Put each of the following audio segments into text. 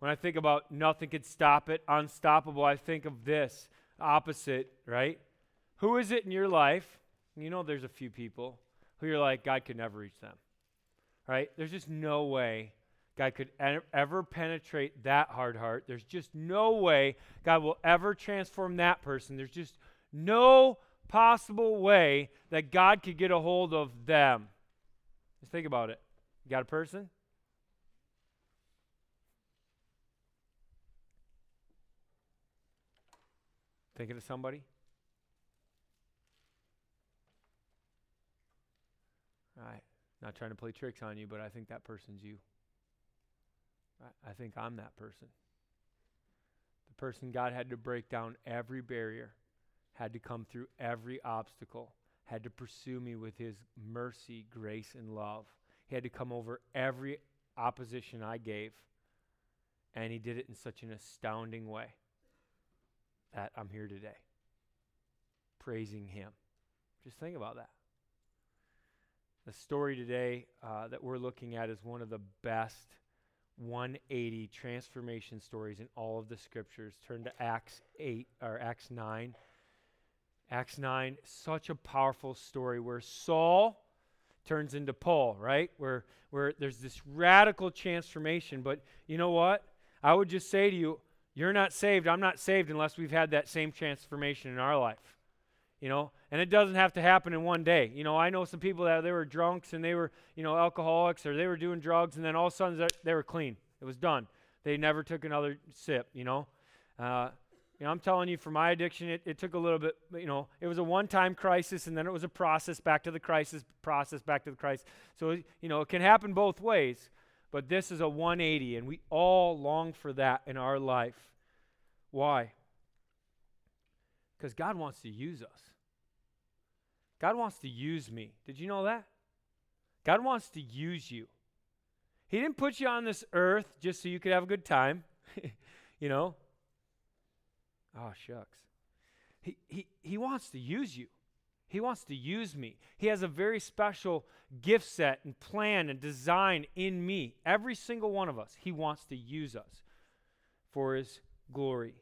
When I think about nothing could stop it, unstoppable, I think of this opposite, right? Who is it in your life? You know, there's a few people who you're like, God could never reach them, right? There's just no way God could ever penetrate that hard heart. There's just no way God will ever transform that person. There's just no possible way that God could get a hold of them. Just think about it. You got a person? Thinking of somebody? All right. Not trying to play tricks on you, but I think that person's you. I, I think I'm that person. The person God had to break down every barrier, had to come through every obstacle, had to pursue me with his mercy, grace, and love. He had to come over every opposition I gave, and he did it in such an astounding way that I'm here today, praising him. Just think about that. The story today uh, that we're looking at is one of the best 180 transformation stories in all of the scriptures. Turn to Acts 8 or Acts 9. Acts 9, such a powerful story where Saul turns into Paul, right? Where where there's this radical transformation, but you know what? I would just say to you, you're not saved, I'm not saved unless we've had that same transformation in our life. You know, and it doesn't have to happen in one day. You know, I know some people that they were drunks and they were, you know, alcoholics or they were doing drugs and then all of a sudden they were clean. It was done. They never took another sip, you know. Uh, you know, I'm telling you, for my addiction, it, it took a little bit, you know, it was a one time crisis and then it was a process back to the crisis, process back to the crisis. So, you know, it can happen both ways, but this is a 180, and we all long for that in our life. Why? Because God wants to use us. God wants to use me. Did you know that? God wants to use you. He didn't put you on this earth just so you could have a good time, you know? Oh, shucks. He, he, he wants to use you. He wants to use me. He has a very special gift set and plan and design in me. Every single one of us, He wants to use us for His glory.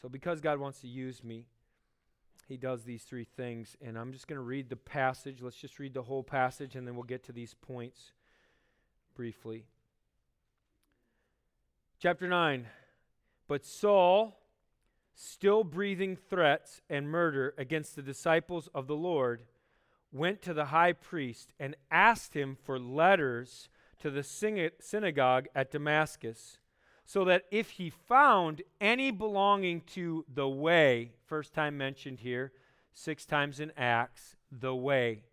So, because God wants to use me, he does these three things. And I'm just going to read the passage. Let's just read the whole passage and then we'll get to these points briefly. Chapter 9. But Saul, still breathing threats and murder against the disciples of the Lord, went to the high priest and asked him for letters to the synagogue at Damascus so that if he found any belonging to the way, first time mentioned here, six times in Acts, the way,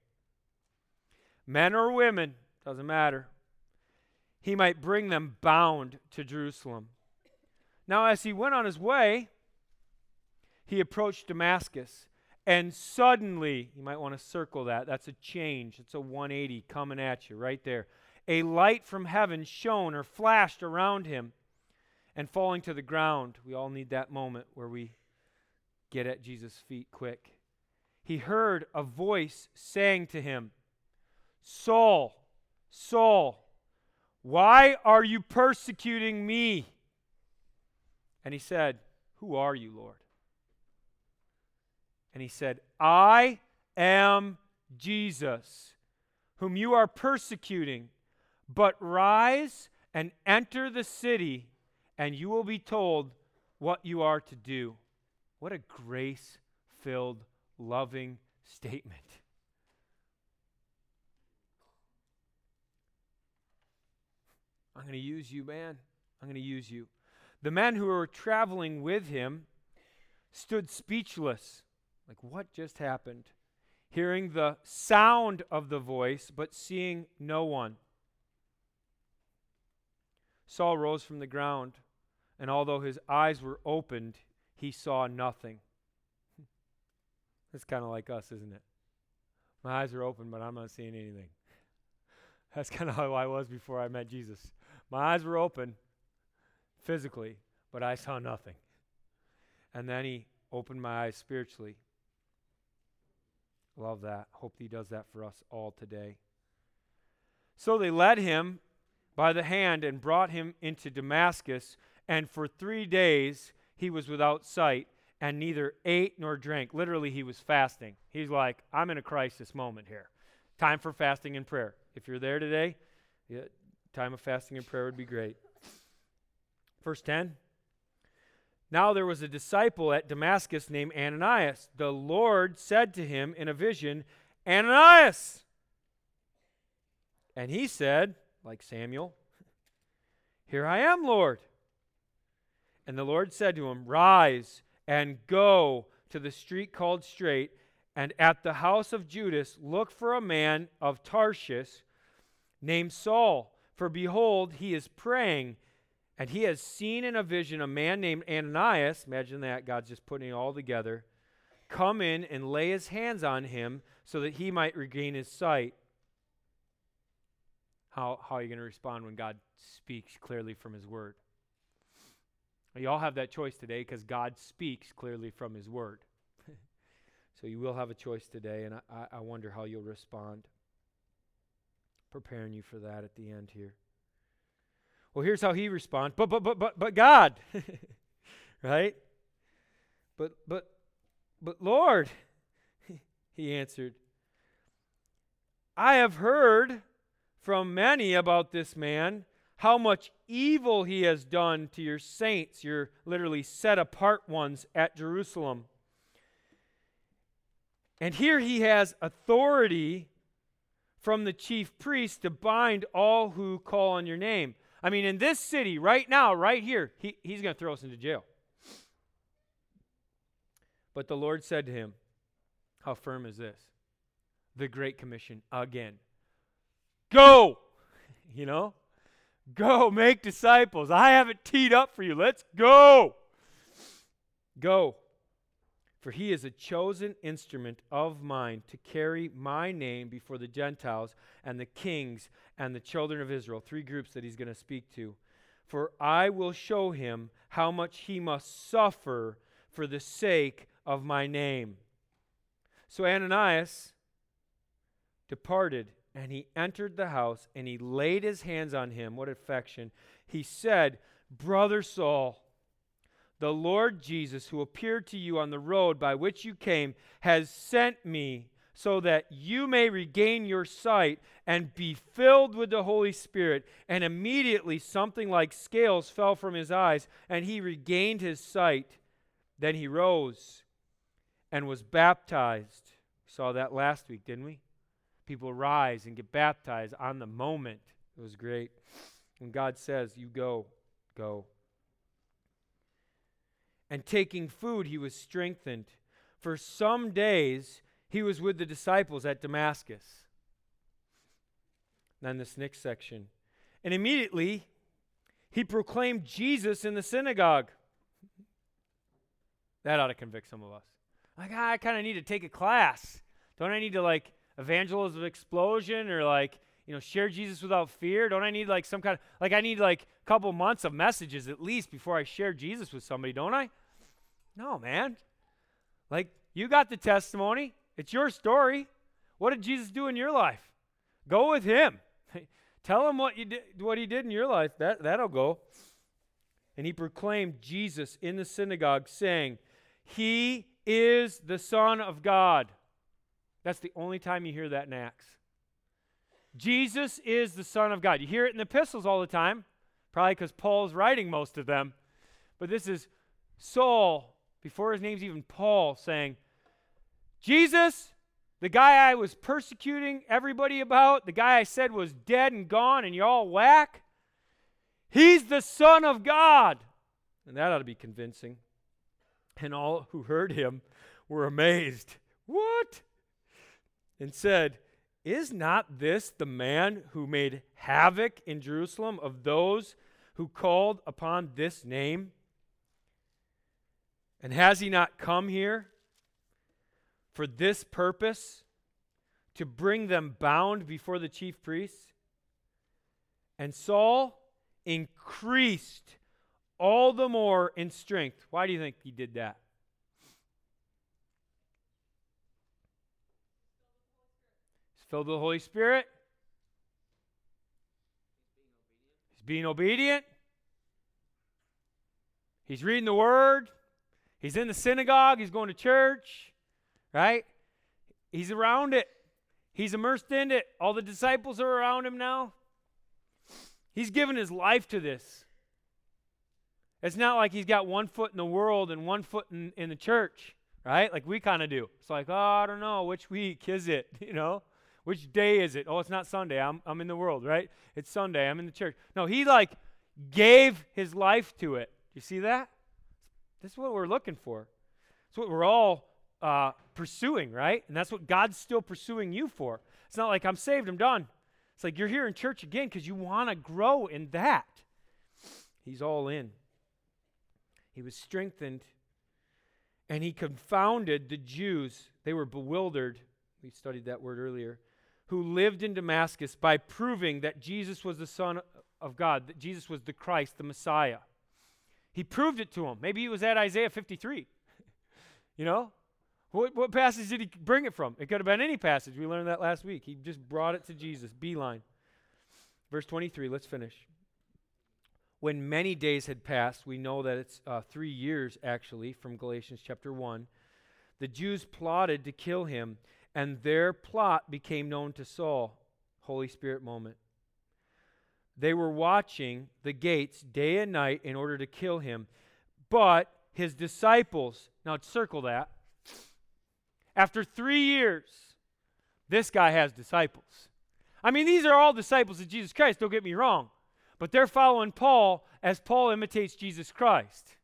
men or women, doesn't matter, he might bring them bound to Jerusalem. Now, as he went on his way, he approached Damascus. And suddenly, you might want to circle that. That's a change. It's a 180 coming at you right there. A light from heaven shone or flashed around him and falling to the ground. We all need that moment where we get at Jesus' feet quick. He heard a voice saying to him, Saul, Saul, why are you persecuting me? And he said, Who are you, Lord? And he said, I am Jesus, whom you are persecuting. But rise and enter the city and you will be told what you are to do. What a grace filled, loving statement. I'm going to use you, man. I'm going to use you. The men who were traveling with him stood speechless. Like, what just happened? Hearing the sound of the voice, but seeing no one. Saul rose from the ground and although his eyes were opened, he saw nothing. It's kind of like us, isn't it? My eyes are open, but I'm not seeing anything. That's kind of how I was before I met Jesus. My eyes were open physically, but I saw nothing. And then he opened my eyes spiritually. Love that. Hope he does that for us all today. So they led him by the hand and brought him into Damascus and for three days he was without sight and neither ate nor drank. Literally, he was fasting. He's like, I'm in a crisis moment here. Time for fasting and prayer. If you're there today, yeah, time of fasting and prayer would be great. Verse 10 Now there was a disciple at Damascus named Ananias. The Lord said to him in a vision, Ananias! And he said, like Samuel, Here I am, Lord. And the Lord said to him, Rise and go to the street called Straight, and at the house of Judas look for a man of Tarshish named Saul. For behold, he is praying, and he has seen in a vision a man named Ananias. Imagine that, God's just putting it all together. Come in and lay his hands on him so that he might regain his sight. How, how are you going to respond when God speaks clearly from his word? You all have that choice today because God speaks clearly from His Word. so you will have a choice today, and I, I wonder how you'll respond. Preparing you for that at the end here. Well, here's how he responds. But but but but but God. right? But but but Lord, he answered, I have heard from many about this man how much evil he has done to your saints, your literally set apart ones at Jerusalem. And here he has authority from the chief priest to bind all who call on your name. I mean, in this city, right now, right here, he, he's going to throw us into jail. But the Lord said to him, How firm is this? The Great Commission again. Go! You know? Go make disciples. I have it teed up for you. Let's go. Go. For he is a chosen instrument of mine to carry my name before the Gentiles and the kings and the children of Israel. Three groups that he's going to speak to. For I will show him how much he must suffer for the sake of my name. So Ananias departed and he entered the house and he laid his hands on him. What affection. He said, Brother Saul, the Lord Jesus, who appeared to you on the road by which you came, has sent me so that you may regain your sight and be filled with the Holy Spirit. And immediately something like scales fell from his eyes, and he regained his sight. Then he rose and was baptized. We saw that last week, didn't we? people rise and get baptized on the moment. It was great. When God says, You go, go. And taking food, he was strengthened. For some days, he was with the disciples at Damascus. Then this next section. And immediately, he proclaimed Jesus in the synagogue. That ought to convict some of us. Like, I kind of need to take a class. Don't I need to, like, evangelism explosion or like you know share jesus without fear? Don't i need like some kind of like i need like a couple months of messages at least before i share jesus with somebody don't i? No man. Like you got the testimony. It's your story. What did jesus do in your life? Go with him. Tell him what you did what he did in your life. That that'll go. And he proclaimed jesus in the synagogue saying he is the son of god. That's the only time you hear that in Acts. Jesus is the Son of God. You hear it in the epistles all the time, probably because Paul's writing most of them. But this is Saul, before his name's even Paul, saying, Jesus, the guy I was persecuting everybody about, the guy I said was dead and gone, and you all whack, he's the Son of God. And that ought to be convincing. And all who heard him were amazed. What? and said, Is not this the man who made havoc in Jerusalem of those who called upon this name? And has he not come here for this purpose, to bring them bound before the chief priests? And Saul increased all the more in strength. Why do you think he did that? Filled with the Holy Spirit. He's being obedient. He's reading the word. He's in the synagogue. He's going to church, right? He's around it. He's immersed in it. All the disciples are around him now. He's given his life to this. It's not like he's got one foot in the world and one foot in, in the church, right? Like we kind of do. It's like, oh, I don't know. Which week is it? You know? Which day is it? Oh, it's not Sunday. I'm, I'm in the world, right? It's Sunday. I'm in the church. No, he like gave his life to it. You see that? This is what we're looking for. It's what we're all uh, pursuing, right? And that's what God's still pursuing you for. It's not like I'm saved, I'm done. It's like you're here in church again because you want to grow in that. He's all in. He was strengthened and he confounded the Jews. They were bewildered. We studied that word earlier. Who lived in Damascus by proving that Jesus was the Son of God, that Jesus was the Christ, the Messiah. He proved it to him. Maybe he was at Isaiah 53. you know? What, what passage did he bring it from? It could have been any passage. We learned that last week. He just brought it to Jesus, beeline. Verse 23, let's finish when many days had passed, we know that it's uh, three years actually from Galatians chapter 1, the Jews plotted to kill him, and their plot became known to Saul. Holy Spirit moment. They were watching the gates day and night in order to kill him, but his disciples, now circle that, after three years, this guy has disciples. I mean, these are all disciples of Jesus Christ, don't get me wrong. But they're following Paul as Paul imitates Jesus Christ.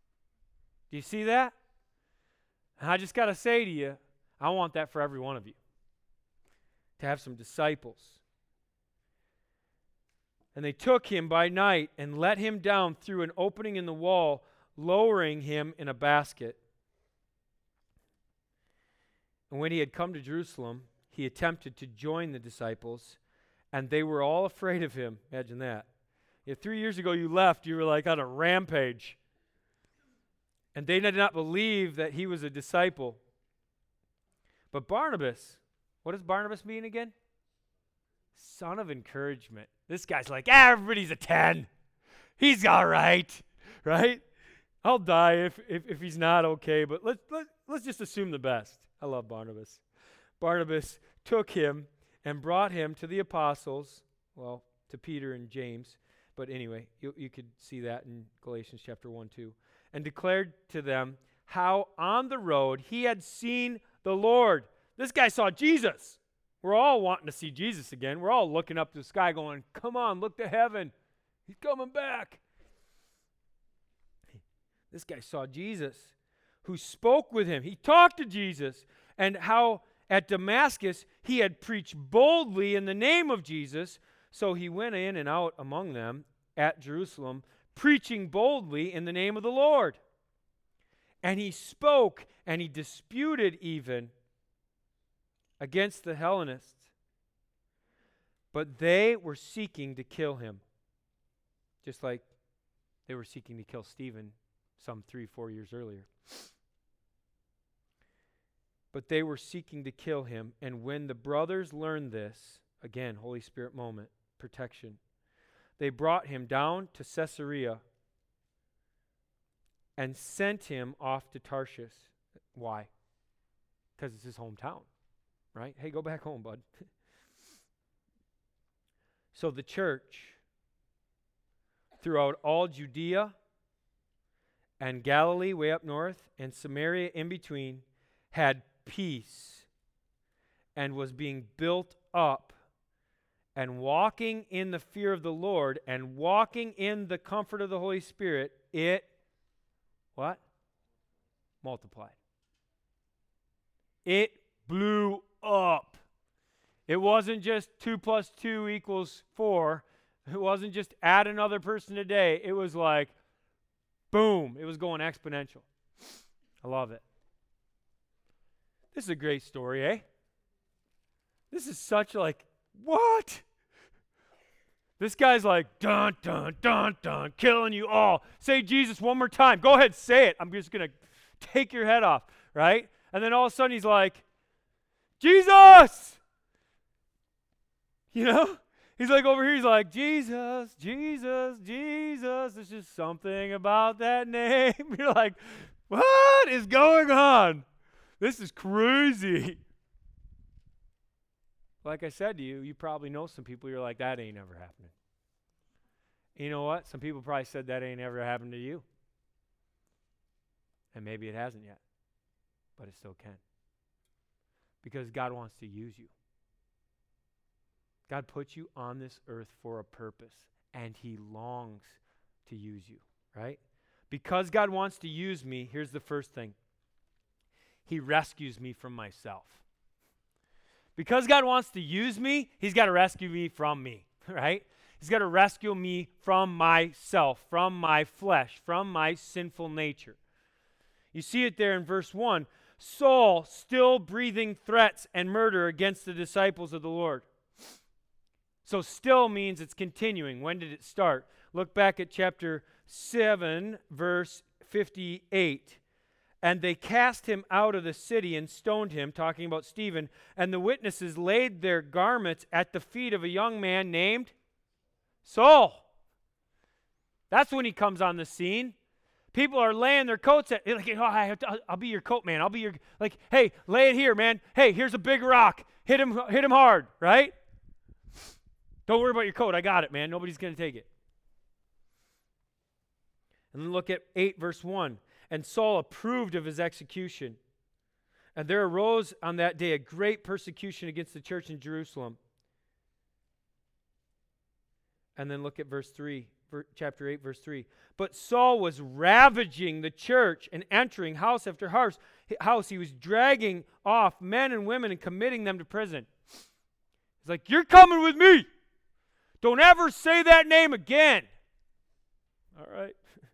Do you see that? And I just got to say to you, I want that for every one of you to have some disciples. And they took him by night and let him down through an opening in the wall, lowering him in a basket. And when he had come to Jerusalem, he attempted to join the disciples, and they were all afraid of him. Imagine that. If three years ago you left, you were like on a rampage. And they did not believe that he was a disciple. But Barnabas, what does Barnabas mean again? Son of encouragement. This guy's like, everybody's a 10. He's all right, right? I'll die if, if, if he's not okay, but let's, let, let's just assume the best. I love Barnabas. Barnabas took him and brought him to the apostles, well, to Peter and James, but anyway, you, you could see that in Galatians chapter 1, 2. And declared to them how on the road he had seen the Lord. This guy saw Jesus. We're all wanting to see Jesus again. We're all looking up to the sky going, Come on, look to heaven. He's coming back. This guy saw Jesus who spoke with him. He talked to Jesus and how at Damascus he had preached boldly in the name of Jesus so he went in and out among them at Jerusalem, preaching boldly in the name of the Lord. And he spoke and he disputed even against the Hellenists. But they were seeking to kill him, just like they were seeking to kill Stephen some three, four years earlier. But they were seeking to kill him. And when the brothers learned this, again, Holy Spirit moment, protection. They brought him down to Caesarea and sent him off to Tarshish. Why? Because it's his hometown, right? Hey, go back home, bud. so the church throughout all Judea and Galilee, way up north, and Samaria in between, had peace and was being built up and walking in the fear of the Lord and walking in the comfort of the Holy Spirit, it what? Multiplied. It blew up. It wasn't just 2 plus 2 equals 4. It wasn't just add another person a day. It was like, boom, it was going exponential. I love it. This is a great story, eh? This is such like what? This guy's like, dun, dun, dun, dun, killing you all. Say Jesus one more time. Go ahead, say it. I'm just going to take your head off, right? And then all of a sudden he's like, Jesus! You know? He's like over here, he's like, Jesus, Jesus, Jesus. There's just something about that name. You're like, what is going on? This is crazy. Like I said to you, you probably know some people you're like, that ain't ever happening. You know what? Some people probably said that ain't ever happened to you. And maybe it hasn't yet, but it still can. Because God wants to use you. God put you on this earth for a purpose, and He longs to use you, right? Because God wants to use me, here's the first thing He rescues me from myself. Because God wants to use me, He's got to rescue me from me, right? He's got to rescue me from myself, from my flesh, from my sinful nature. You see it there in verse 1. Saul still breathing threats and murder against the disciples of the Lord. So, still means it's continuing. When did it start? Look back at chapter 7, verse 58. And they cast him out of the city and stoned him, talking about Stephen. And the witnesses laid their garments at the feet of a young man named Saul. That's when he comes on the scene. People are laying their coats at like, oh, I have to, I'll be your coat man. I'll be your like, hey, lay it here, man. Hey, here's a big rock. Hit him, hit him hard, right? Don't worry about your coat. I got it, man. Nobody's going to take it. And look at 8, verse 1. And Saul approved of his execution. And there arose on that day a great persecution against the church in Jerusalem. And then look at verse 3, chapter 8, verse 3. But Saul was ravaging the church and entering house after house. house. He was dragging off men and women and committing them to prison. He's like, You're coming with me. Don't ever say that name again. All right.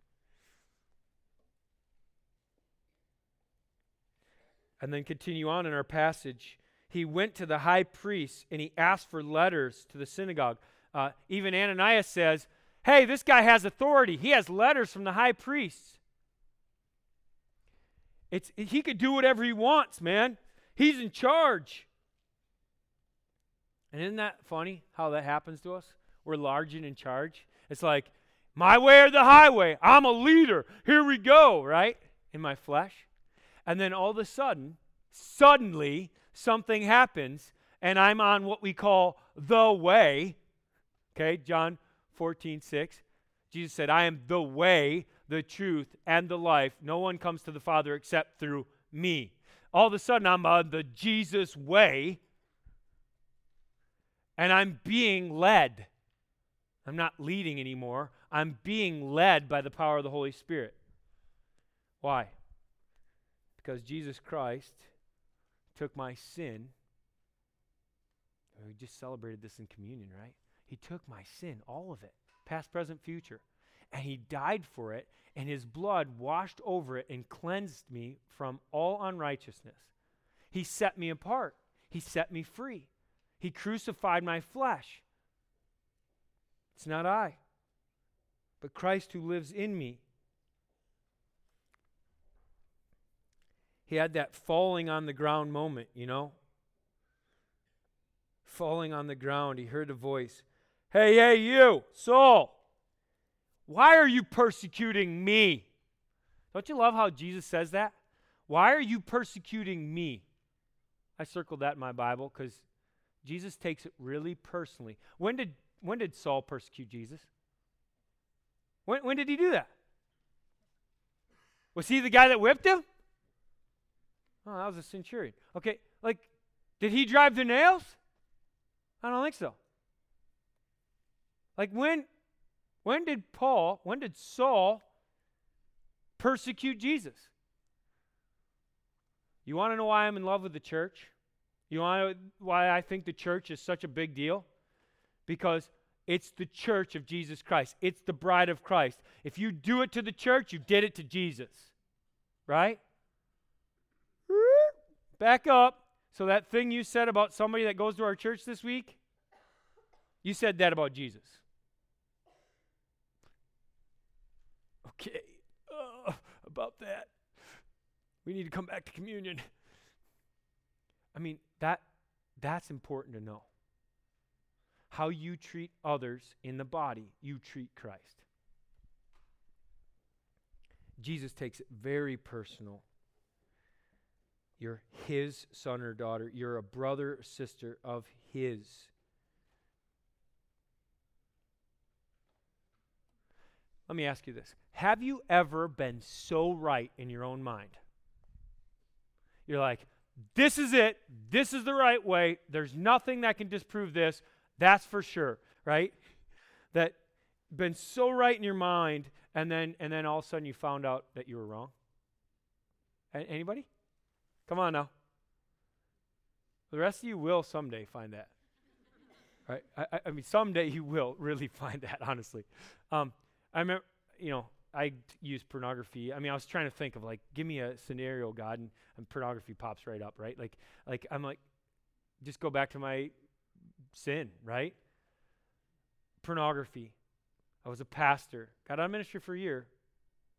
and then continue on in our passage. He went to the high priest and he asked for letters to the synagogue. Uh, even Ananias says, Hey, this guy has authority. He has letters from the high priest. It's, he could do whatever he wants, man. He's in charge. And isn't that funny how that happens to us? we're large and in charge. It's like, my way or the highway. I'm a leader. Here we go, right? In my flesh. And then all of a sudden, suddenly, something happens, and I'm on what we call the way. Okay, John 14, 6. Jesus said, I am the way, the truth, and the life. No one comes to the Father except through me. All of a sudden, I'm on the Jesus way, and I'm being led. I'm not leading anymore. I'm being led by the power of the Holy Spirit. Why? Because Jesus Christ took my sin. We just celebrated this in communion, right? He took my sin, all of it, past, present, future, and He died for it, and His blood washed over it and cleansed me from all unrighteousness. He set me apart, He set me free. He crucified my flesh. It's not I, but Christ who lives in me. He had that falling on the ground moment, you know? Falling on the ground, he heard a voice Hey, hey, you, Saul, why are you persecuting me? Don't you love how Jesus says that? Why are you persecuting me? I circled that in my Bible because Jesus takes it really personally. When did when did Saul persecute Jesus? When, when did he do that? Was he the guy that whipped him? Oh, that was a centurion. Okay, like, did he drive the nails? I don't think so. Like, when, when did Paul, when did Saul persecute Jesus? You want to know why I'm in love with the church? You want to know why I think the church is such a big deal? because it's the church of Jesus Christ. It's the bride of Christ. If you do it to the church, you did it to Jesus. Right? Back up. So, that thing you said about somebody that goes to our church this week, you said that about Jesus. Okay. Uh, about that. We need to come back to communion. I mean, that that's important to know. how you treat others in the body, you treat Christ. Jesus takes it very personal. You're his son or daughter. You're a brother or sister of his. Let me ask you this Have you ever been so right in your own mind? You're like, this is it. This is the right way. There's nothing that can disprove this. That's for sure, right? That been so right in your mind and then and then all of a sudden you found out that you were wrong. A- anybody? Come on now. The rest of you will someday find that. Right? I, I mean, someday you will really find that, honestly. Um, I remember, you know, I use pornography. I mean, I was trying to think of like, give me a scenario, God, and, and pornography pops right up, right? Like, like I'm like, just go back to my sin, right? Pornography. I was a pastor. Got out of ministry for a year.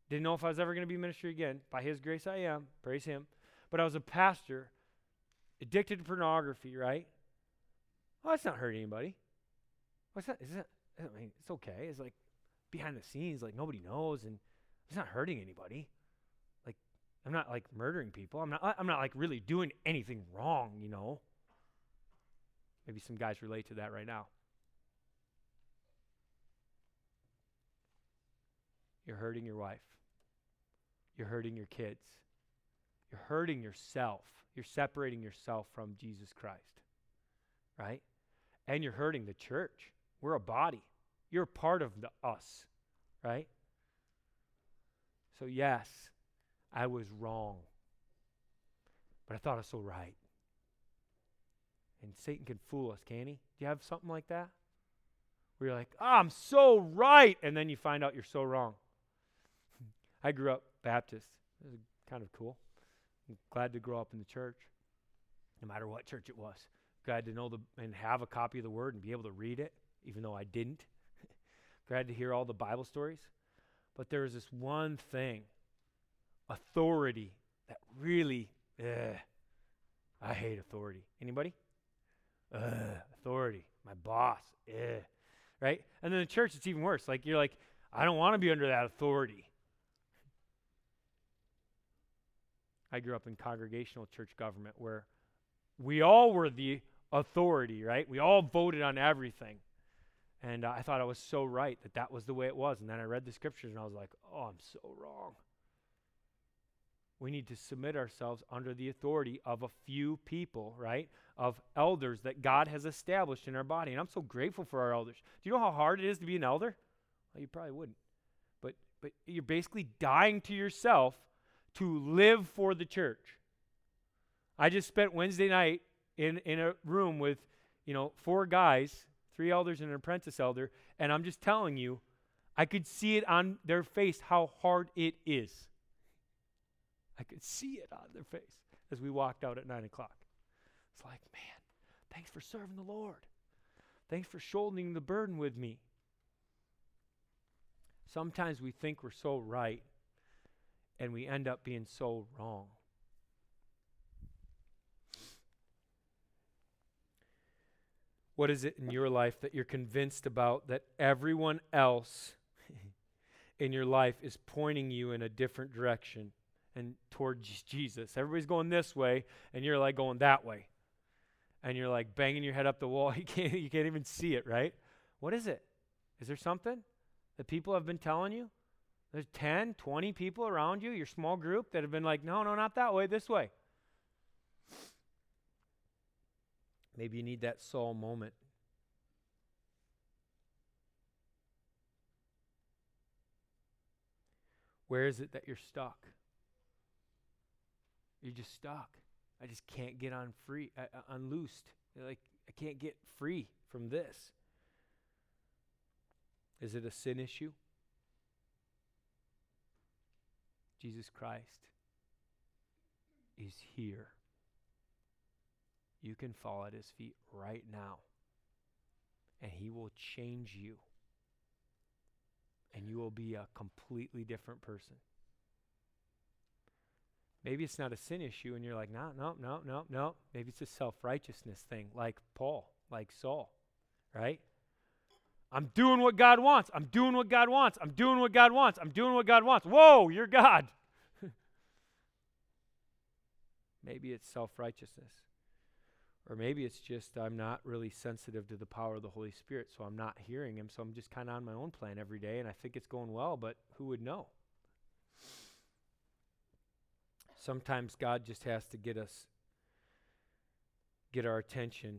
Didn't know if I was ever going to be ministry again. By His grace, I am. Praise Him. But I was a pastor, addicted to pornography, right? Well, that's not hurting anybody. What's that? Is that? I mean, it's okay. It's like behind the scenes, like nobody knows, and it's not hurting anybody. Like I'm not like murdering people. I'm not. I'm not like really doing anything wrong, you know. Maybe some guys relate to that right now. You're hurting your wife. You're hurting your kids. You're hurting yourself. You're separating yourself from Jesus Christ. Right? And you're hurting the church. We're a body. You're part of the us, right? So, yes, I was wrong. But I thought I was so right. And Satan can fool us, can he? Do you have something like that? Where you're like, oh, I'm so right. And then you find out you're so wrong. I grew up Baptist. It was kind of cool. I'm glad to grow up in the church, no matter what church it was. Glad to know the and have a copy of the Word and be able to read it, even though I didn't. Glad to hear all the Bible stories. But there was this one thing, authority, that really, ugh, I hate authority. Anybody? Ugh, authority, my boss, ugh, right? And then the church, it's even worse. Like you're like, I don't want to be under that authority. I grew up in congregational church government where we all were the authority, right? We all voted on everything. And uh, I thought I was so right that that was the way it was. And then I read the scriptures and I was like, oh, I'm so wrong. We need to submit ourselves under the authority of a few people, right? Of elders that God has established in our body. And I'm so grateful for our elders. Do you know how hard it is to be an elder? Well, you probably wouldn't. But but you're basically dying to yourself to live for the church. I just spent Wednesday night in, in a room with, you know, four guys, three elders and an apprentice elder, and I'm just telling you, I could see it on their face how hard it is. I could see it on their face as we walked out at 9 o'clock. It's like, man, thanks for serving the Lord. Thanks for shouldering the burden with me. Sometimes we think we're so right and we end up being so wrong. What is it in your life that you're convinced about that everyone else in your life is pointing you in a different direction and towards Jesus? Everybody's going this way, and you're like going that way. And you're like banging your head up the wall. You can't, you can't even see it, right? What is it? Is there something that people have been telling you? There's 10, 20 people around you, your small group, that have been like, no, no, not that way, this way. Maybe you need that Saul moment. Where is it that you're stuck? You're just stuck. I just can't get on free, uh, uh unloosed. Like I can't get free from this. Is it a sin issue? Jesus Christ is here. You can fall at his feet right now, and he will change you, and you will be a completely different person. Maybe it's not a sin issue, and you're like, no, no, no, no, no. Maybe it's a self righteousness thing, like Paul, like Saul, right? I'm doing what God wants. I'm doing what God wants. I'm doing what God wants. I'm doing what God wants. Whoa, you're God. maybe it's self righteousness. Or maybe it's just I'm not really sensitive to the power of the Holy Spirit, so I'm not hearing Him, so I'm just kind of on my own plan every day, and I think it's going well, but who would know? Sometimes God just has to get us, get our attention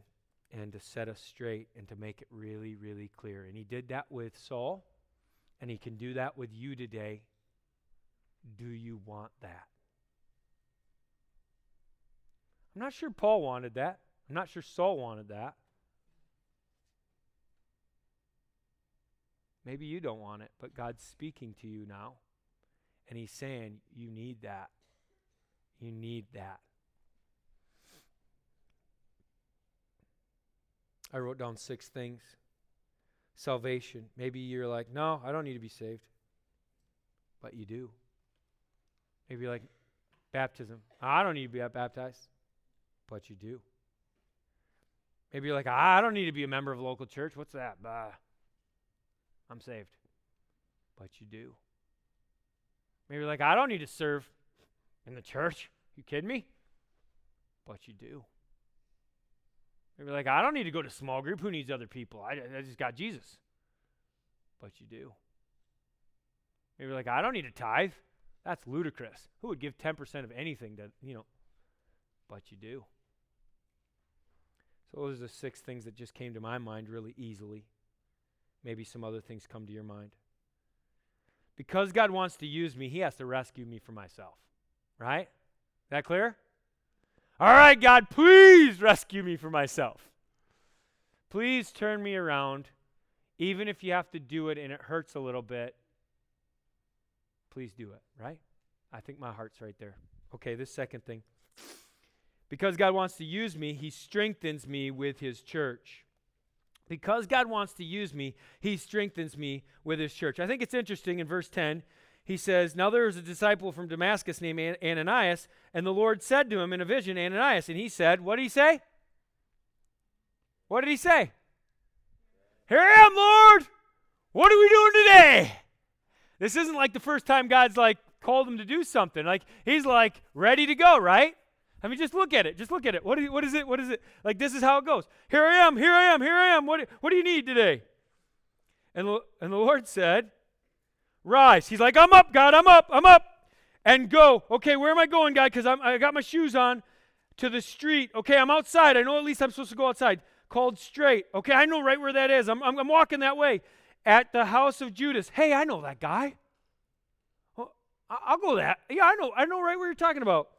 and to set us straight and to make it really, really clear. And he did that with Saul, and he can do that with you today. Do you want that? I'm not sure Paul wanted that. I'm not sure Saul wanted that. Maybe you don't want it, but God's speaking to you now. And he's saying, You need that. You need that. I wrote down six things. Salvation. Maybe you're like, no, I don't need to be saved. But you do. Maybe you're like, baptism. I don't need to be baptized. But you do. Maybe you're like, ah, I don't need to be a member of a local church. What's that? Bah. I'm saved. But you do. Maybe you're like, I don't need to serve in the church. You kidding me? But you do. Maybe you're like, I don't need to go to small group. Who needs other people? I, I just got Jesus. But you do. Maybe you're like, I don't need to tithe. That's ludicrous. Who would give 10% of anything to, you know? But you do. So those are the six things that just came to my mind really easily. Maybe some other things come to your mind. Because God wants to use me, He has to rescue me from myself. Right? Is that clear? All right, God, please rescue me from myself. Please turn me around, even if you have to do it and it hurts a little bit. Please do it, right? I think my heart's right there. Okay, this second thing. Because God wants to use me, He strengthens me with His church. Because God wants to use me, He strengthens me with His church. I think it's interesting in verse 10 he says, Now there was a disciple from Damascus named Ananias, and the Lord said to him in a vision, Ananias, and he said, What did he say? What did he say? Here I am, Lord. What are we doing today? This isn't like the first time God's like called him to do something. Like he's like ready to go, right? I mean, just look at it. Just look at it. What, what is it? What is it? Like this is how it goes. Here I am. Here I am. Here I am. What, what do you need today? And, and the Lord said, Rise. He's like, I'm up, God, I'm up, I'm up. And go. Okay, where am I going, God? Because I got my shoes on to the street. Okay, I'm outside. I know at least I'm supposed to go outside. Called straight. Okay, I know right where that is. I'm, I'm, I'm walking that way. At the house of Judas. Hey, I know that guy. Oh, well, I'll go that. Yeah, I know. I know right where you're talking about.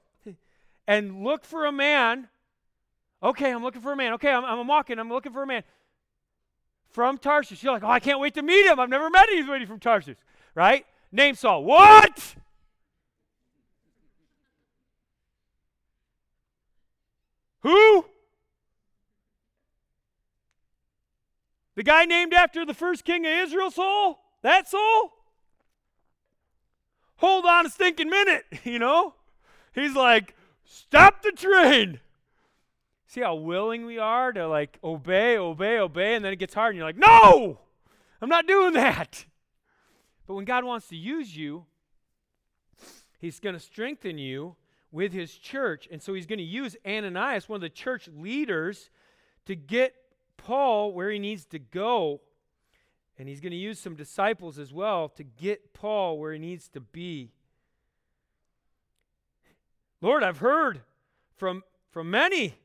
And look for a man. Okay, I'm looking for a man. Okay, I'm, I'm walking. I'm looking for a man from Tarshish. You're like, oh, I can't wait to meet him. I've never met anybody from Tarshish right? Name Saul. What? Who? The guy named after the first king of Israel, Saul? That Saul? Hold on a stinking minute, you know? He's like, stop the train. See how willing we are to like obey, obey, obey, and then it gets hard and you're like, no, I'm not doing that. But when God wants to use you, He's going to strengthen you with His church. And so He's going to use Ananias, one of the church leaders, to get Paul where he needs to go. And He's going to use some disciples as well to get Paul where he needs to be. Lord, I've heard from, from many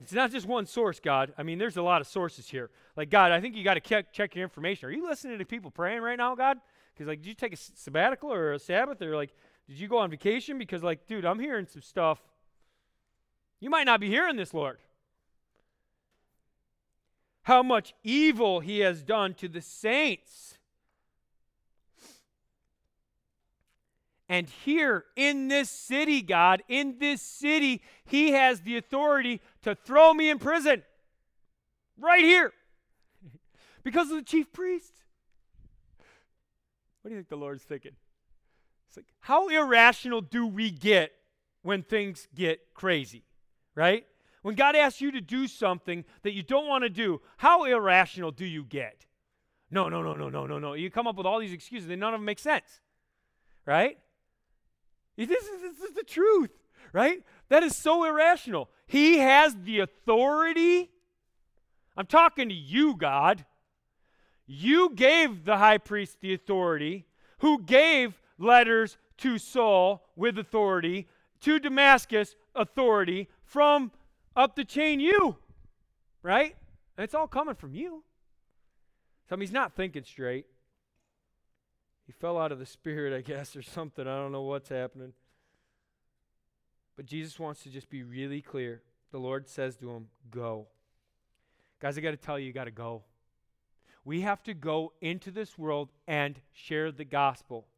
it's not just one source, God. I mean, there's a lot of sources here. Like, God, I think you got to check, check your information. Are you listening to people praying right now, God? Because, like, did you take a sabbatical or a Sabbath? Or, like, did you go on vacation? Because, like, dude, I'm hearing some stuff. You might not be hearing this, Lord. How much evil he has done to the saints. And here in this city, God, in this city, He has the authority to throw me in prison. Right here. because of the chief priest. What do you think the Lord's thinking? It's like, how irrational do we get when things get crazy? Right? When God asks you to do something that you don't want to do, how irrational do you get? No, no, no, no, no, no, no. You come up with all these excuses and none of them make sense. Right? This is, this is the truth, right? That is so irrational. He has the authority. I'm talking to you, God. You gave the high priest the authority, who gave letters to Saul with authority, to Damascus authority, from up the chain you, right? And it's all coming from you. So I mean, he's not thinking straight. He fell out of the spirit, I guess, or something. I don't know what's happening. But Jesus wants to just be really clear. The Lord says to him, Go. Guys, I got to tell you, you got to go. We have to go into this world and share the gospel.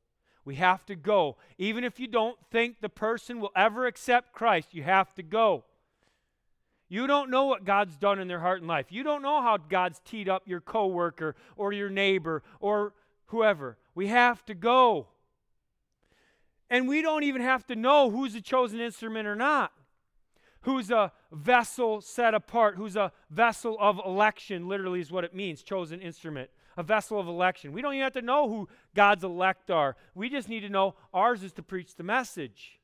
We have to go. Even if you don't think the person will ever accept Christ, you have to go. You don't know what God's done in their heart and life. You don't know how God's teed up your coworker or your neighbor or whoever. We have to go. And we don't even have to know who's a chosen instrument or not. Who's a vessel set apart, who's a vessel of election, literally is what it means, chosen instrument. A vessel of election. We don't even have to know who God's elect are. We just need to know ours is to preach the message.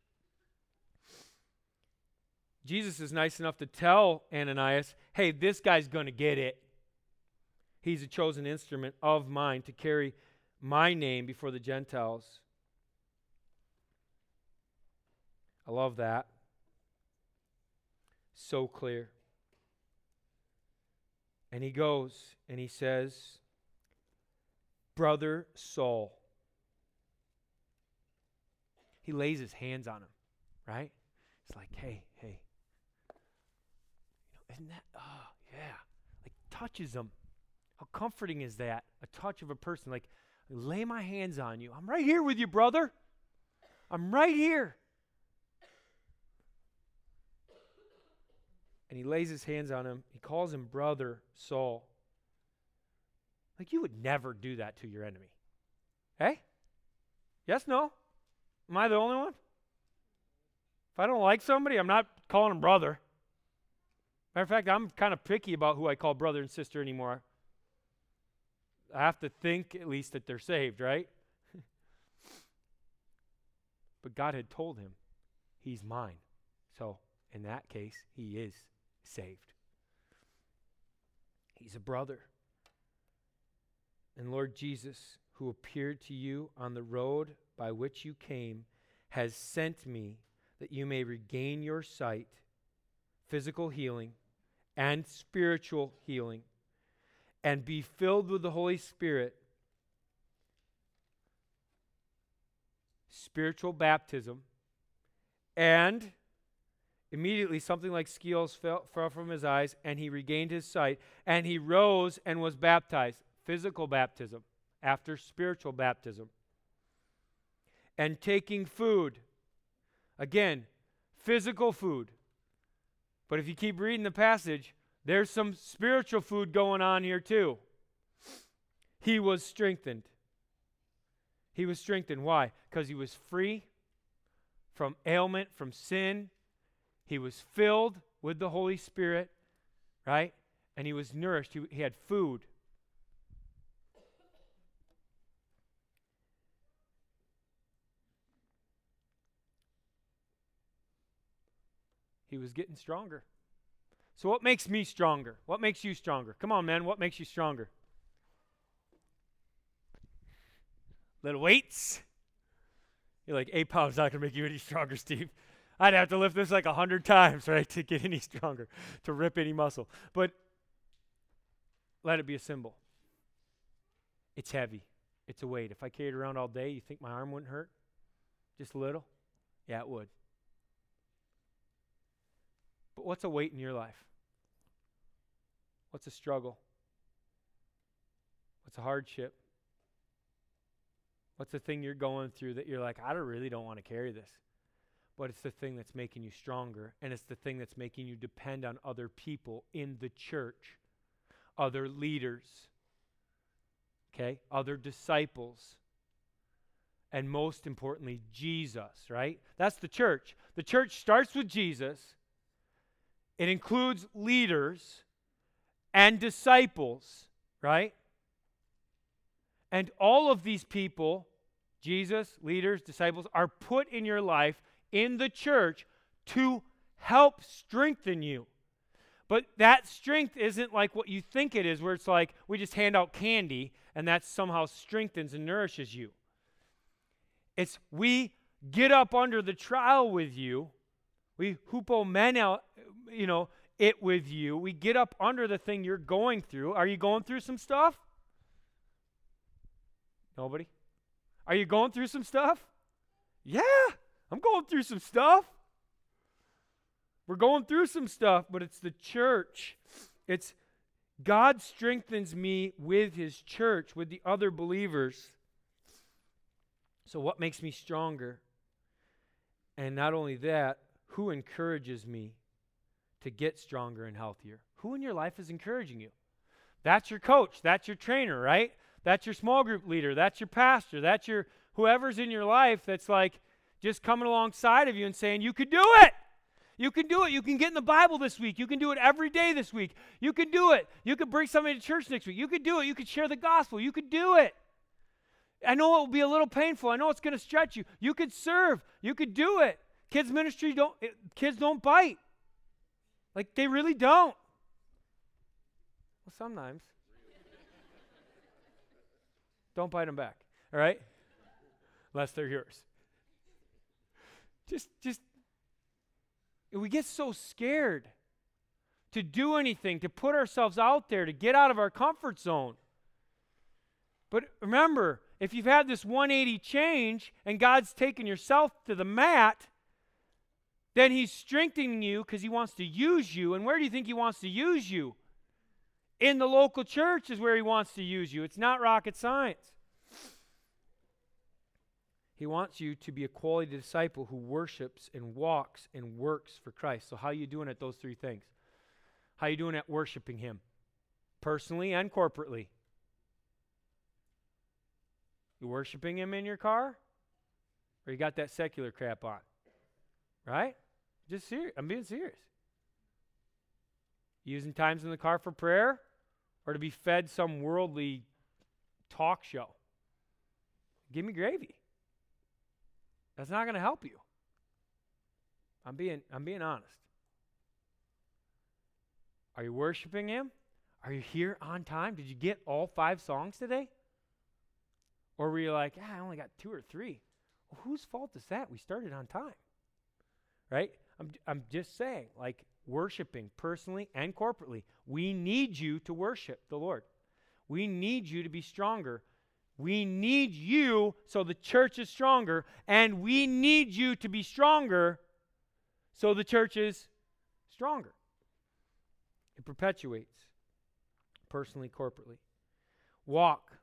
Jesus is nice enough to tell Ananias, hey, this guy's going to get it. He's a chosen instrument of mine to carry my name before the Gentiles. I love that. So clear. And he goes and he says, Brother Saul. He lays his hands on him, right? It's like, hey, hey, You know, isn't that, oh, yeah. Like, touches him. How comforting is that? A touch of a person. Like, lay my hands on you. I'm right here with you, brother. I'm right here. And he lays his hands on him. He calls him brother Saul. Like, you would never do that to your enemy. Hey? Yes, no? Am I the only one? If I don't like somebody, I'm not calling him brother. Matter of fact, I'm kind of picky about who I call brother and sister anymore. I have to think at least that they're saved, right? but God had told him, He's mine. So in that case, he is saved. He's a brother. And Lord Jesus, who appeared to you on the road by which you came, has sent me that you may regain your sight, physical healing and spiritual healing and be filled with the Holy Spirit. Spiritual baptism. And immediately something like scales fell, fell from his eyes, and he regained his sight. And he rose and was baptized. Physical baptism after spiritual baptism. And taking food. Again, physical food but if you keep reading the passage, there's some spiritual food going on here too. He was strengthened. He was strengthened. Why? Because he was free from ailment, from sin. He was filled with the Holy Spirit, right? And he was nourished. He, he had food. he was getting stronger. So, what makes me stronger? What makes you stronger? Come on, man. What makes you stronger? Little weights. You're like, eight pounds not going to make you any stronger, Steve. I'd have to lift this like a hundred times, right, to get any stronger, to rip any muscle. But let it be a symbol. It's heavy. It's a weight. If I carried around all day, you think my arm wouldn't hurt? Just a little? Yeah, it would. But what's a weight in your life? What's a struggle? What's a hardship? What's the thing you're going through that you're like, I don't really don't want to carry this? But it's the thing that's making you stronger, and it's the thing that's making you depend on other people in the church, other leaders, okay, other disciples, and most importantly, Jesus, right? That's the church. The church starts with Jesus it includes leaders and disciples, right? And all of these people, Jesus, leaders, disciples, are put in your life in the church to help strengthen you. But that strength isn't like what you think it is, where it's like we just hand out candy and that somehow strengthens and nourishes you. It's we get up under the trial with you. We hoopo men out, you know, it with you. We get up under the thing you're going through. Are you going through some stuff? Nobody? Are you going through some stuff? Yeah, I'm going through some stuff. We're going through some stuff, but it's the church. It's God strengthens me with his church, with the other believers. So, what makes me stronger? And not only that, who encourages me to get stronger and healthier? Who in your life is encouraging you? That's your coach, that's your trainer, right? That's your small group leader, that's your pastor, that's your whoever's in your life that's like just coming alongside of you and saying, You could do it. You can do it. You can get in the Bible this week. You can do it every day this week. You can do it. You could bring somebody to church next week. You could do it. You could share the gospel. You could do it. I know it will be a little painful. I know it's going to stretch you. You could serve. You could do it. Kids ministry don't kids don't bite. Like they really don't. Well, sometimes. don't bite them back. All right? Unless they're yours. Just just we get so scared to do anything, to put ourselves out there, to get out of our comfort zone. But remember, if you've had this 180 change and God's taken yourself to the mat, then He's strengthening you because He wants to use you. And where do you think He wants to use you? In the local church is where He wants to use you. It's not rocket science. He wants you to be a quality disciple who worships and walks and works for Christ. So how are you doing at those three things? How are you doing at worshiping Him? Personally and corporately. You worshiping him in your car? Or you got that secular crap on? Right? Just serious. I'm being serious. Using times in the car for prayer or to be fed some worldly talk show. Give me gravy. That's not going to help you. I'm being I'm being honest. Are you worshiping him? Are you here on time? Did you get all 5 songs today? Or were you like, ah, I only got two or three? Well, whose fault is that? We started on time. Right? I'm, I'm just saying, like, worshiping personally and corporately. We need you to worship the Lord. We need you to be stronger. We need you so the church is stronger. And we need you to be stronger so the church is stronger. It perpetuates personally, corporately. Walk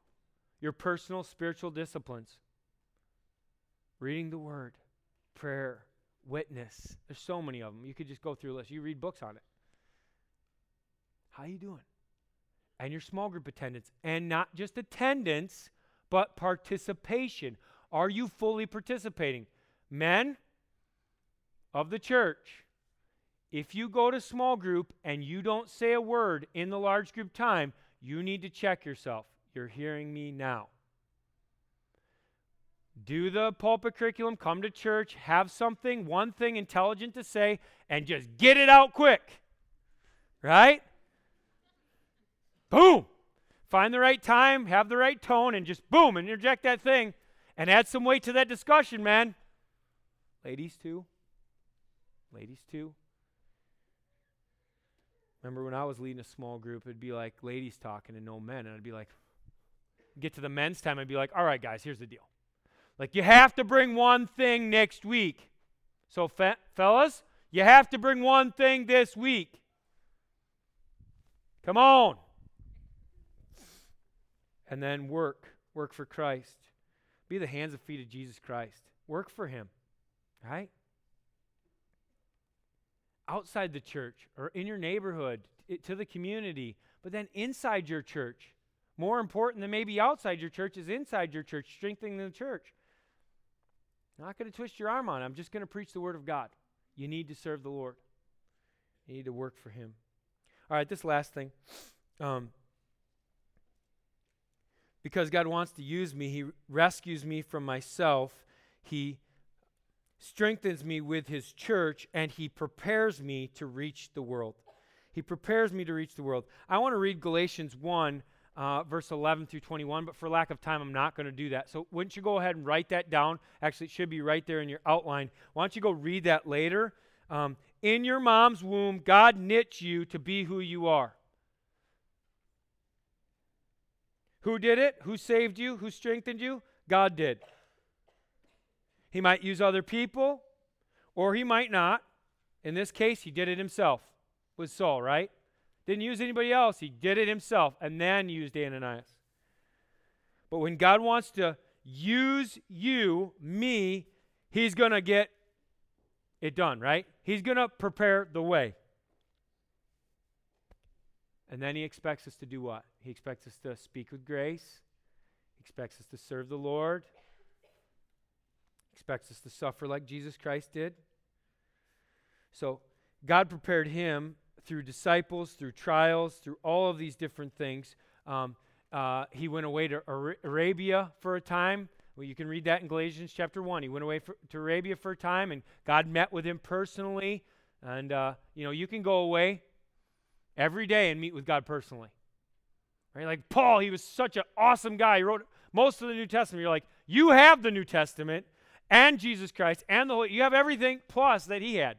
your personal spiritual disciplines. Reading the word, prayer, witness. There's so many of them. You could just go through a list. You read books on it. How you doing? And your small group attendance and not just attendance, but participation. Are you fully participating? Men of the church, if you go to small group and you don't say a word in the large group time, you need to check yourself. You're hearing me now. Do the pulpit curriculum, come to church, have something, one thing intelligent to say, and just get it out quick. Right? Boom. Find the right time, have the right tone, and just boom, and interject that thing and add some weight to that discussion, man. Ladies, too. Ladies, too. Remember when I was leading a small group, it'd be like ladies talking and no men, and I'd be like, get to the men's time and be like, all right, guys, here's the deal. Like, you have to bring one thing next week. So, fe- fellas, you have to bring one thing this week. Come on. And then work. Work for Christ. Be the hands and feet of Jesus Christ. Work for Him. Right? Outside the church or in your neighborhood, to the community, but then inside your church. More important than maybe outside your church is inside your church, strengthening the church. I'm not going to twist your arm on it. I'm just going to preach the word of God. You need to serve the Lord. You need to work for Him. All right, this last thing. Um, because God wants to use me, He rescues me from myself. He strengthens me with His church, and He prepares me to reach the world. He prepares me to reach the world. I want to read Galatians 1, uh, verse 11 through 21, but for lack of time, I'm not going to do that. So, wouldn't you go ahead and write that down? Actually, it should be right there in your outline. Why don't you go read that later? Um, in your mom's womb, God knit you to be who you are. Who did it? Who saved you? Who strengthened you? God did. He might use other people, or he might not. In this case, he did it himself with Saul, right? Didn't use anybody else. He did it himself and then used Ananias. But when God wants to use you, me, he's going to get it done, right? He's going to prepare the way. And then he expects us to do what? He expects us to speak with grace. He expects us to serve the Lord. He expects us to suffer like Jesus Christ did. So God prepared him through disciples, through trials, through all of these different things. Um, uh, he went away to Ara- Arabia for a time. Well, you can read that in Galatians chapter 1. He went away for, to Arabia for a time, and God met with him personally. And, uh, you know, you can go away every day and meet with God personally. Right? Like Paul, he was such an awesome guy. He wrote most of the New Testament. You're like, you have the New Testament and Jesus Christ and the Holy. You have everything plus that he had.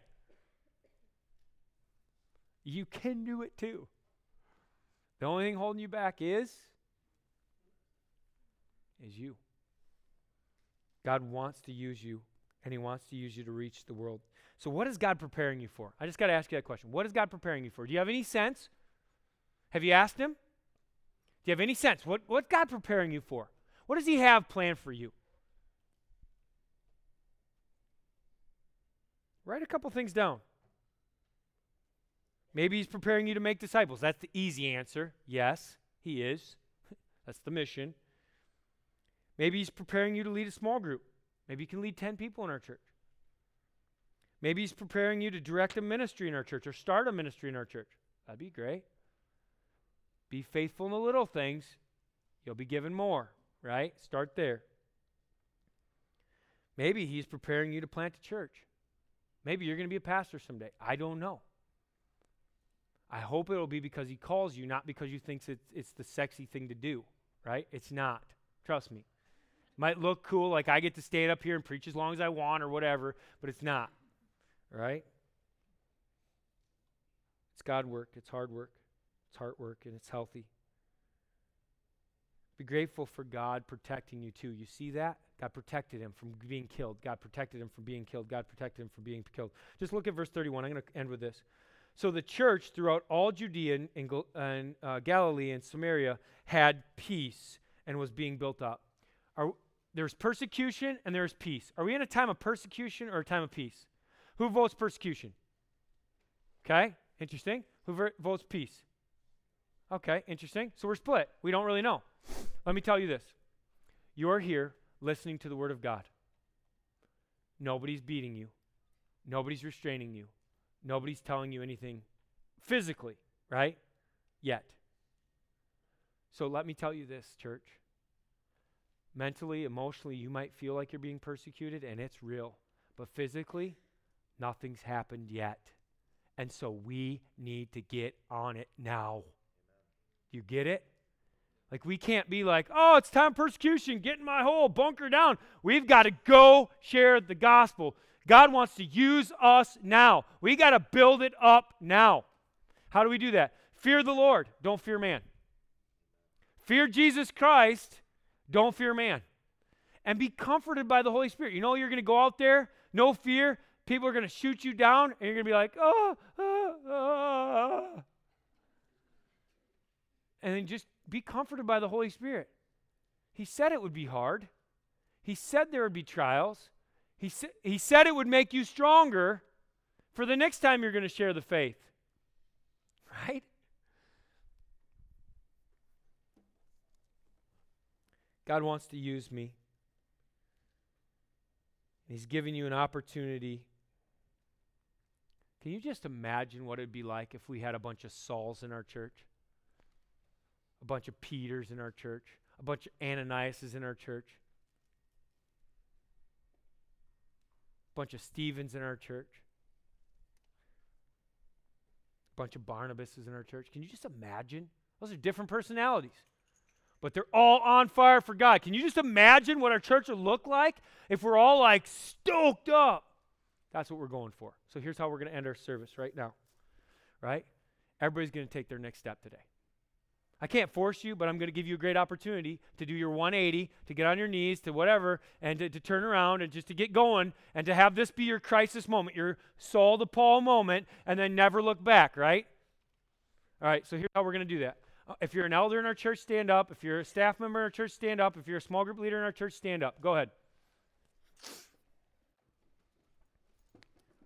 You can do it too. The only thing holding you back is is you. God wants to use you and he wants to use you to reach the world. So, what is God preparing you for? I just got to ask you that question. What is God preparing you for? Do you have any sense? Have you asked Him? Do you have any sense? What, what's God preparing you for? What does He have planned for you? Write a couple things down. Maybe He's preparing you to make disciples. That's the easy answer. Yes, He is. That's the mission. Maybe He's preparing you to lead a small group. Maybe you can lead 10 people in our church. Maybe he's preparing you to direct a ministry in our church or start a ministry in our church. That'd be great. Be faithful in the little things, you'll be given more, right? Start there. Maybe he's preparing you to plant a church. Maybe you're going to be a pastor someday. I don't know. I hope it'll be because he calls you, not because you think it's, it's the sexy thing to do, right? It's not. Trust me. Might look cool, like I get to stand up here and preach as long as I want or whatever, but it's not. Right? It's God work, it's hard work, it's heart work, and it's healthy. Be grateful for God protecting you too. You see that? God protected him from being killed. God protected him from being killed. God protected him from being killed. Just look at verse 31. I'm going to end with this. So the church throughout all Judea and, and uh, Galilee and Samaria had peace and was being built up. Are, there's persecution and there's peace. Are we in a time of persecution or a time of peace? Who votes persecution? Okay, interesting. Who ver- votes peace? Okay, interesting. So we're split. We don't really know. Let me tell you this you're here listening to the Word of God. Nobody's beating you, nobody's restraining you, nobody's telling you anything physically, right? Yet. So let me tell you this, church. Mentally, emotionally, you might feel like you're being persecuted, and it's real. But physically, Nothing's happened yet. And so we need to get on it now. You get it? Like, we can't be like, oh, it's time persecution, get in my hole, bunker down. We've got to go share the gospel. God wants to use us now. We got to build it up now. How do we do that? Fear the Lord, don't fear man. Fear Jesus Christ, don't fear man. And be comforted by the Holy Spirit. You know, you're going to go out there, no fear, People are going to shoot you down, and you're going to be like, oh, oh, oh. And then just be comforted by the Holy Spirit. He said it would be hard. He said there would be trials. He, sa- he said it would make you stronger for the next time you're going to share the faith. Right? God wants to use me. He's giving you an opportunity Can you just imagine what it'd be like if we had a bunch of Sauls in our church? A bunch of Peters in our church? A bunch of Ananiases in our church? Bunch of Stevens in our church? A bunch of Barnabases in our church? Can you just imagine? Those are different personalities but they're all on fire for God. Can you just imagine what our church would look like if we're all like stoked up? That's what we're going for. So here's how we're going to end our service right now. Right? Everybody's going to take their next step today. I can't force you, but I'm going to give you a great opportunity to do your 180, to get on your knees, to whatever, and to, to turn around and just to get going and to have this be your crisis moment, your Saul to Paul moment, and then never look back, right? All right, so here's how we're going to do that. Uh, if you're an elder in our church, stand up. If you're a staff member in our church, stand up. If you're a small group leader in our church, stand up. Go ahead.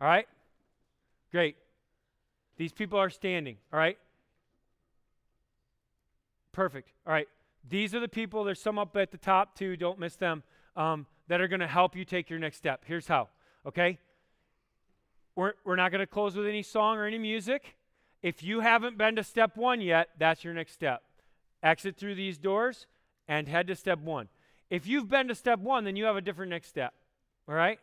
All right? Great. These people are standing. All right? Perfect. All right. These are the people, there's some up at the top too, don't miss them, um, that are going to help you take your next step. Here's how. Okay? We're, we're not going to close with any song or any music. If you haven't been to step one yet, that's your next step. Exit through these doors and head to step one. If you've been to step one, then you have a different next step. All right?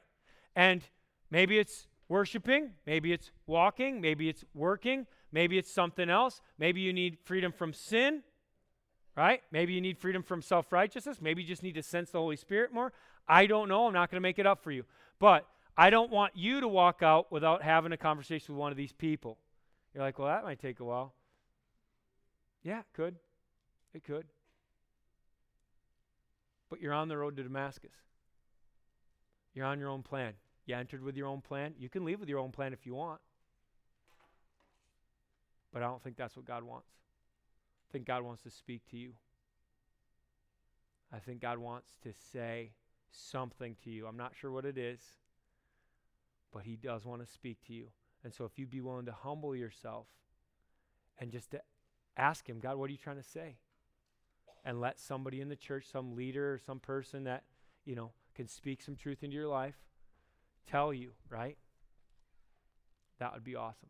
And maybe it's worshiping, maybe it's walking, maybe it's working, maybe it's something else. Maybe you need freedom from sin, right? Maybe you need freedom from self righteousness. Maybe you just need to sense the Holy Spirit more. I don't know. I'm not going to make it up for you. But I don't want you to walk out without having a conversation with one of these people. You're like, well, that might take a while. Yeah, it could. It could. But you're on the road to Damascus. You're on your own plan. You entered with your own plan. You can leave with your own plan if you want. But I don't think that's what God wants. I think God wants to speak to you. I think God wants to say something to you. I'm not sure what it is, but He does want to speak to you. And so if you'd be willing to humble yourself and just to ask him, God, what are you trying to say? And let somebody in the church, some leader or some person that, you know, can speak some truth into your life, tell you, right? That would be awesome.